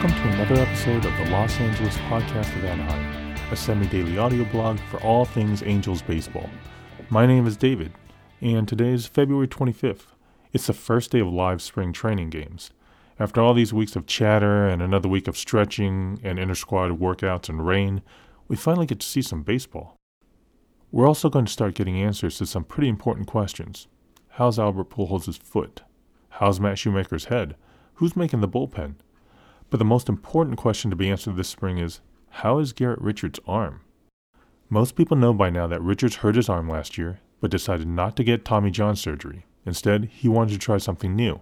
Welcome to another episode of the Los Angeles Podcast of Anaheim, a semi daily audio blog for all things Angels baseball. My name is David, and today is February 25th. It's the first day of live spring training games. After all these weeks of chatter and another week of stretching and inter squad workouts and rain, we finally get to see some baseball. We're also going to start getting answers to some pretty important questions. How's Albert Pujols' foot? How's Matt Shoemaker's head? Who's making the bullpen? But the most important question to be answered this spring is how is Garrett Richards' arm? Most people know by now that Richards hurt his arm last year, but decided not to get Tommy John surgery. Instead, he wanted to try something new.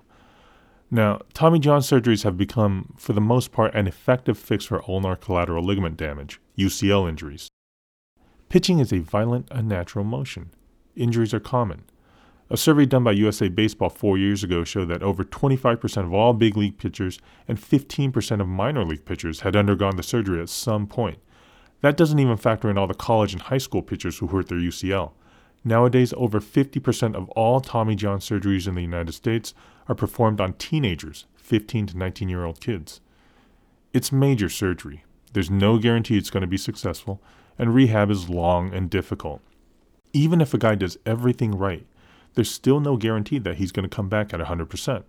Now, Tommy John surgeries have become, for the most part, an effective fix for ulnar collateral ligament damage, UCL injuries. Pitching is a violent, unnatural motion. Injuries are common. A survey done by USA Baseball four years ago showed that over 25% of all big league pitchers and 15% of minor league pitchers had undergone the surgery at some point. That doesn't even factor in all the college and high school pitchers who hurt their UCL. Nowadays, over 50% of all Tommy John surgeries in the United States are performed on teenagers, 15 to 19 year old kids. It's major surgery. There's no guarantee it's going to be successful, and rehab is long and difficult. Even if a guy does everything right, there's still no guarantee that he's going to come back at 100%.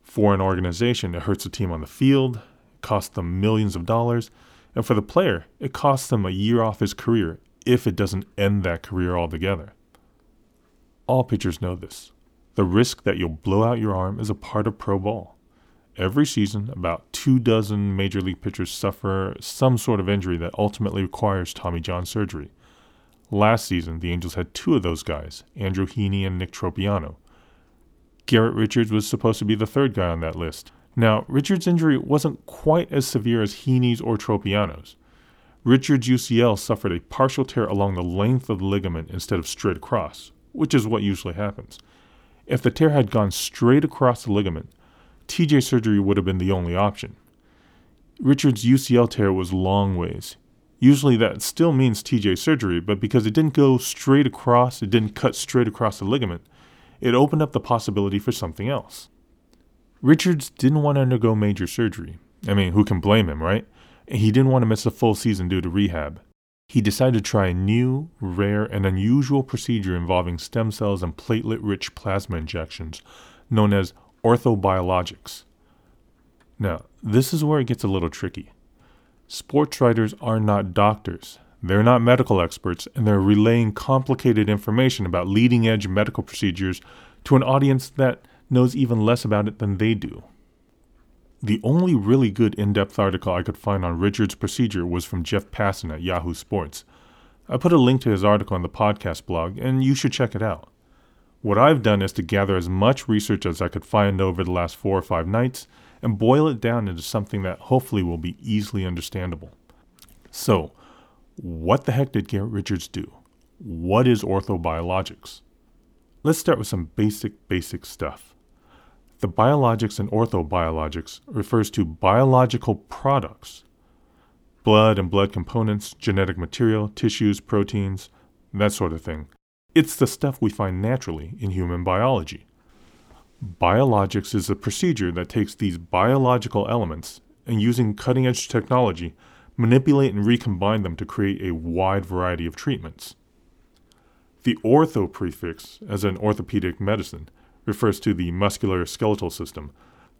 For an organization, it hurts the team on the field, costs them millions of dollars, and for the player, it costs them a year off his career if it doesn't end that career altogether. All pitchers know this. The risk that you'll blow out your arm is a part of pro ball. Every season, about two dozen major league pitchers suffer some sort of injury that ultimately requires Tommy John surgery. Last season, the Angels had two of those guys, Andrew Heaney and Nick Tropeano. Garrett Richards was supposed to be the third guy on that list. Now, Richards' injury wasn't quite as severe as Heaney's or Tropeano's. Richards' UCL suffered a partial tear along the length of the ligament instead of straight across, which is what usually happens. If the tear had gone straight across the ligament, TJ surgery would have been the only option. Richards' UCL tear was long ways. Usually that still means TJ surgery, but because it didn't go straight across, it didn't cut straight across the ligament, it opened up the possibility for something else. Richards didn't want to undergo major surgery. I mean, who can blame him, right? He didn't want to miss a full season due to rehab. He decided to try a new, rare, and unusual procedure involving stem cells and platelet rich plasma injections, known as orthobiologics. Now, this is where it gets a little tricky. Sports writers are not doctors. They're not medical experts, and they're relaying complicated information about leading edge medical procedures to an audience that knows even less about it than they do. The only really good in depth article I could find on Richard's procedure was from Jeff Passan at Yahoo Sports. I put a link to his article on the podcast blog, and you should check it out. What I've done is to gather as much research as I could find over the last four or five nights and boil it down into something that hopefully will be easily understandable. So, what the heck did Garrett Richards do? What is orthobiologics? Let's start with some basic, basic stuff. The biologics and orthobiologics refers to biological products blood and blood components, genetic material, tissues, proteins, that sort of thing. It's the stuff we find naturally in human biology. Biologics is a procedure that takes these biological elements and using cutting edge technology, manipulate and recombine them to create a wide variety of treatments. The ortho prefix, as in orthopedic medicine, refers to the muscular skeletal system.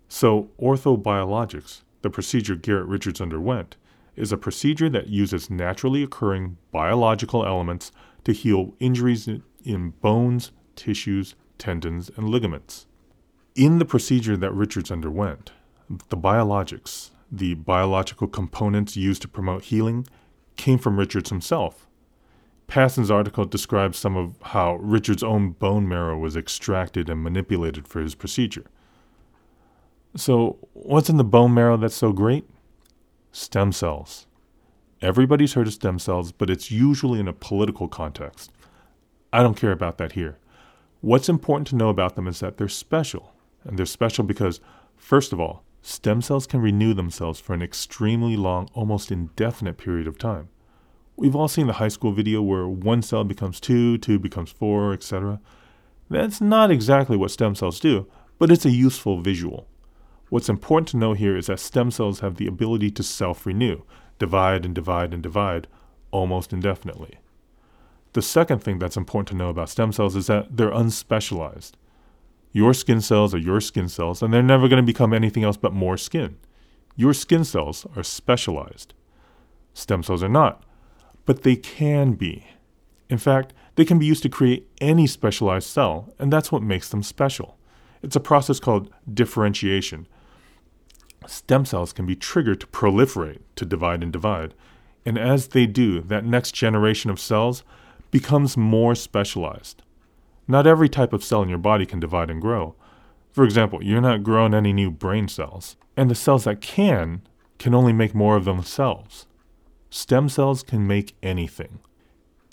So, orthobiologics, the procedure Garrett Richards underwent, is a procedure that uses naturally occurring biological elements to heal injuries in bones, tissues, tendons, and ligaments. In the procedure that Richards underwent, the biologics, the biological components used to promote healing, came from Richards himself. Passan's article describes some of how Richards' own bone marrow was extracted and manipulated for his procedure. So, what's in the bone marrow that's so great? Stem cells. Everybody's heard of stem cells, but it's usually in a political context. I don't care about that here. What's important to know about them is that they're special. And they're special because, first of all, stem cells can renew themselves for an extremely long, almost indefinite period of time. We've all seen the high school video where one cell becomes two, two becomes four, etc. That's not exactly what stem cells do, but it's a useful visual. What's important to know here is that stem cells have the ability to self renew, divide and divide and divide almost indefinitely. The second thing that's important to know about stem cells is that they're unspecialized. Your skin cells are your skin cells, and they're never going to become anything else but more skin. Your skin cells are specialized. Stem cells are not, but they can be. In fact, they can be used to create any specialized cell, and that's what makes them special. It's a process called differentiation. Stem cells can be triggered to proliferate, to divide and divide, and as they do, that next generation of cells becomes more specialized. Not every type of cell in your body can divide and grow. For example, you're not growing any new brain cells, and the cells that can can only make more of themselves. Stem cells can make anything.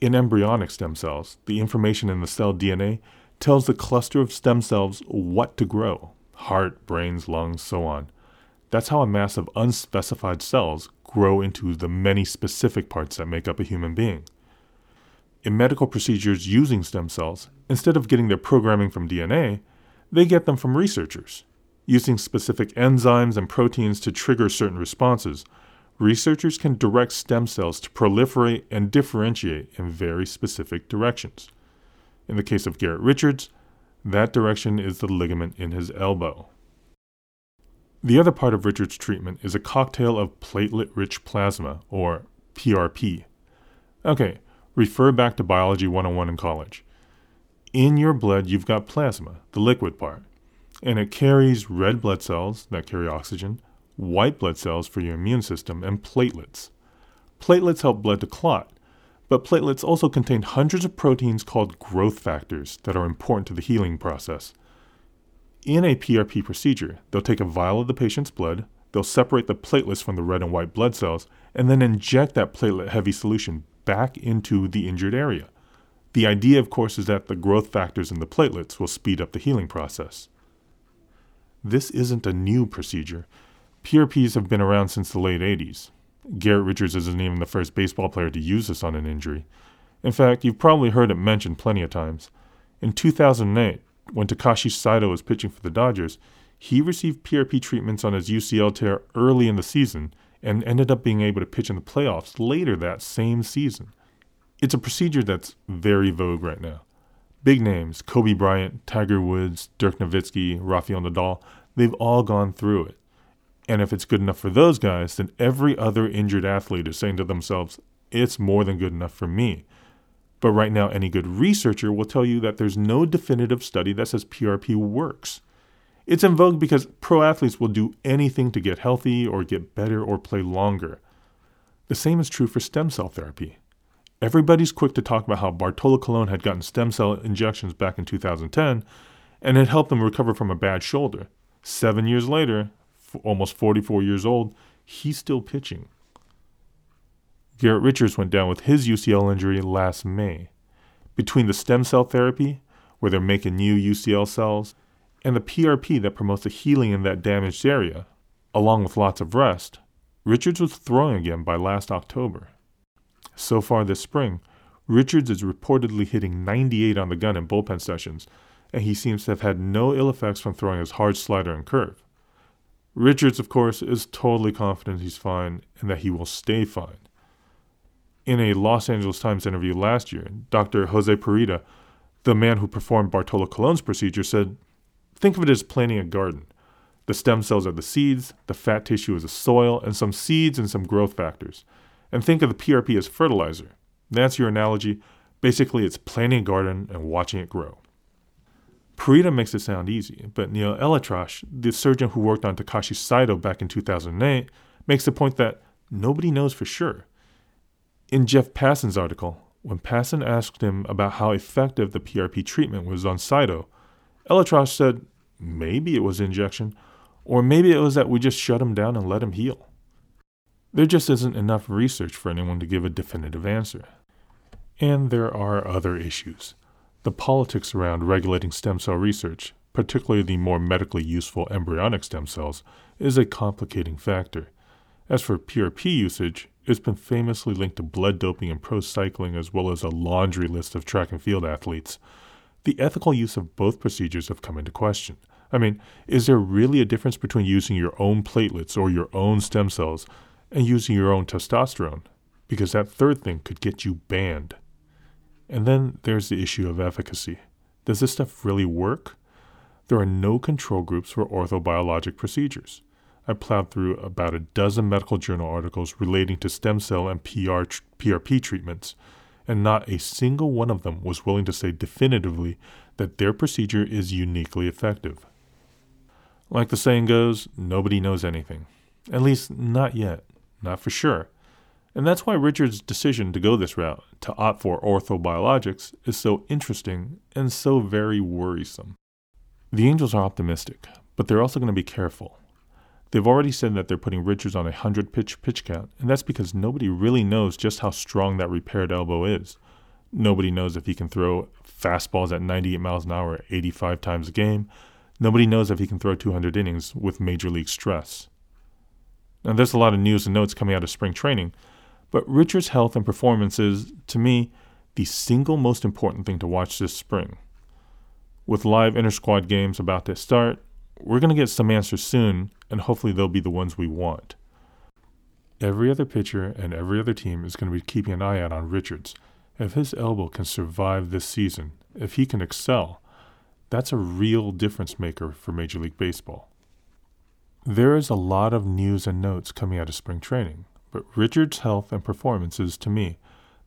In embryonic stem cells, the information in the cell DNA tells the cluster of stem cells what to grow heart, brains, lungs, so on. That's how a mass of unspecified cells grow into the many specific parts that make up a human being. In medical procedures using stem cells, instead of getting their programming from DNA, they get them from researchers. Using specific enzymes and proteins to trigger certain responses, researchers can direct stem cells to proliferate and differentiate in very specific directions. In the case of Garrett Richards, that direction is the ligament in his elbow. The other part of Richard's treatment is a cocktail of platelet rich plasma, or PRP. Okay, refer back to Biology 101 in college. In your blood, you've got plasma, the liquid part, and it carries red blood cells that carry oxygen, white blood cells for your immune system, and platelets. Platelets help blood to clot, but platelets also contain hundreds of proteins called growth factors that are important to the healing process. In a PRP procedure, they'll take a vial of the patient's blood, they'll separate the platelets from the red and white blood cells, and then inject that platelet heavy solution back into the injured area. The idea, of course, is that the growth factors in the platelets will speed up the healing process. This isn't a new procedure. PRPs have been around since the late 80s. Garrett Richards isn't even the first baseball player to use this on an injury. In fact, you've probably heard it mentioned plenty of times. In 2008, when Takashi Saito was pitching for the Dodgers, he received PRP treatments on his UCL tear early in the season and ended up being able to pitch in the playoffs later that same season. It's a procedure that's very vogue right now. Big names, Kobe Bryant, Tiger Woods, Dirk Nowitzki, Rafael Nadal, they've all gone through it. And if it's good enough for those guys, then every other injured athlete is saying to themselves, it's more than good enough for me. But right now, any good researcher will tell you that there's no definitive study that says PRP works. It's in vogue because pro athletes will do anything to get healthy or get better or play longer. The same is true for stem cell therapy. Everybody's quick to talk about how Bartolo Colon had gotten stem cell injections back in 2010 and it helped him recover from a bad shoulder. Seven years later, almost 44 years old, he's still pitching. Garrett Richards went down with his UCL injury last May. Between the stem cell therapy, where they're making new UCL cells, and the PRP that promotes the healing in that damaged area, along with lots of rest, Richards was throwing again by last October. So far this spring, Richards is reportedly hitting 98 on the gun in bullpen sessions, and he seems to have had no ill effects from throwing his hard slider and curve. Richards, of course, is totally confident he's fine and that he will stay fine. In a Los Angeles Times interview last year, Dr. Jose Purita, the man who performed Bartolo Colon's procedure, said Think of it as planting a garden. The stem cells are the seeds, the fat tissue is the soil, and some seeds and some growth factors. And think of the PRP as fertilizer. That's your analogy. Basically, it's planting a garden and watching it grow. Purita makes it sound easy, but Neil ElAttrache, the surgeon who worked on Takashi Saito back in 2008, makes the point that nobody knows for sure. In Jeff Passan's article, when Passan asked him about how effective the PRP treatment was on Saito, ElAttrache said maybe it was injection, or maybe it was that we just shut him down and let him heal. There just isn't enough research for anyone to give a definitive answer. And there are other issues. The politics around regulating stem cell research, particularly the more medically useful embryonic stem cells, is a complicating factor. As for PRP usage, it's been famously linked to blood doping and pro cycling, as well as a laundry list of track and field athletes. The ethical use of both procedures have come into question, I mean, is there really a difference between using your own platelets or your own stem cells and using your own testosterone? Because that third thing could get you banned. And then there's the issue of efficacy. Does this stuff really work? There are no control groups for orthobiologic procedures. I plowed through about a dozen medical journal articles relating to stem cell and PR, PRP treatments, and not a single one of them was willing to say definitively that their procedure is uniquely effective. Like the saying goes, nobody knows anything. At least, not yet. Not for sure. And that's why Richard's decision to go this route, to opt for orthobiologics, is so interesting and so very worrisome. The Angels are optimistic, but they're also going to be careful. They've already said that they're putting Richards on a 100 pitch pitch count, and that's because nobody really knows just how strong that repaired elbow is. Nobody knows if he can throw fastballs at 98 miles an hour 85 times a game. Nobody knows if he can throw 200 innings with major league stress. Now, there's a lot of news and notes coming out of spring training, but Richard's health and performance is, to me, the single most important thing to watch this spring. With live inter squad games about to start, we're going to get some answers soon, and hopefully they'll be the ones we want. Every other pitcher and every other team is going to be keeping an eye out on Richards. If his elbow can survive this season, if he can excel, that's a real difference maker for Major League Baseball. There is a lot of news and notes coming out of spring training, but Richard's health and performance is, to me,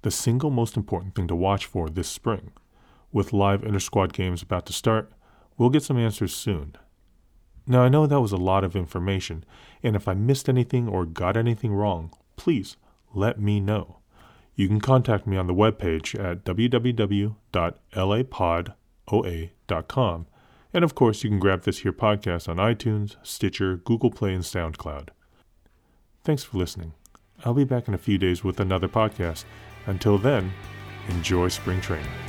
the single most important thing to watch for this spring. With live inter squad games about to start, we'll get some answers soon. Now, I know that was a lot of information, and if I missed anything or got anything wrong, please let me know. You can contact me on the webpage at www.lapodoa.com. And of course, you can grab this here podcast on iTunes, Stitcher, Google Play, and SoundCloud. Thanks for listening. I'll be back in a few days with another podcast. Until then, enjoy spring training.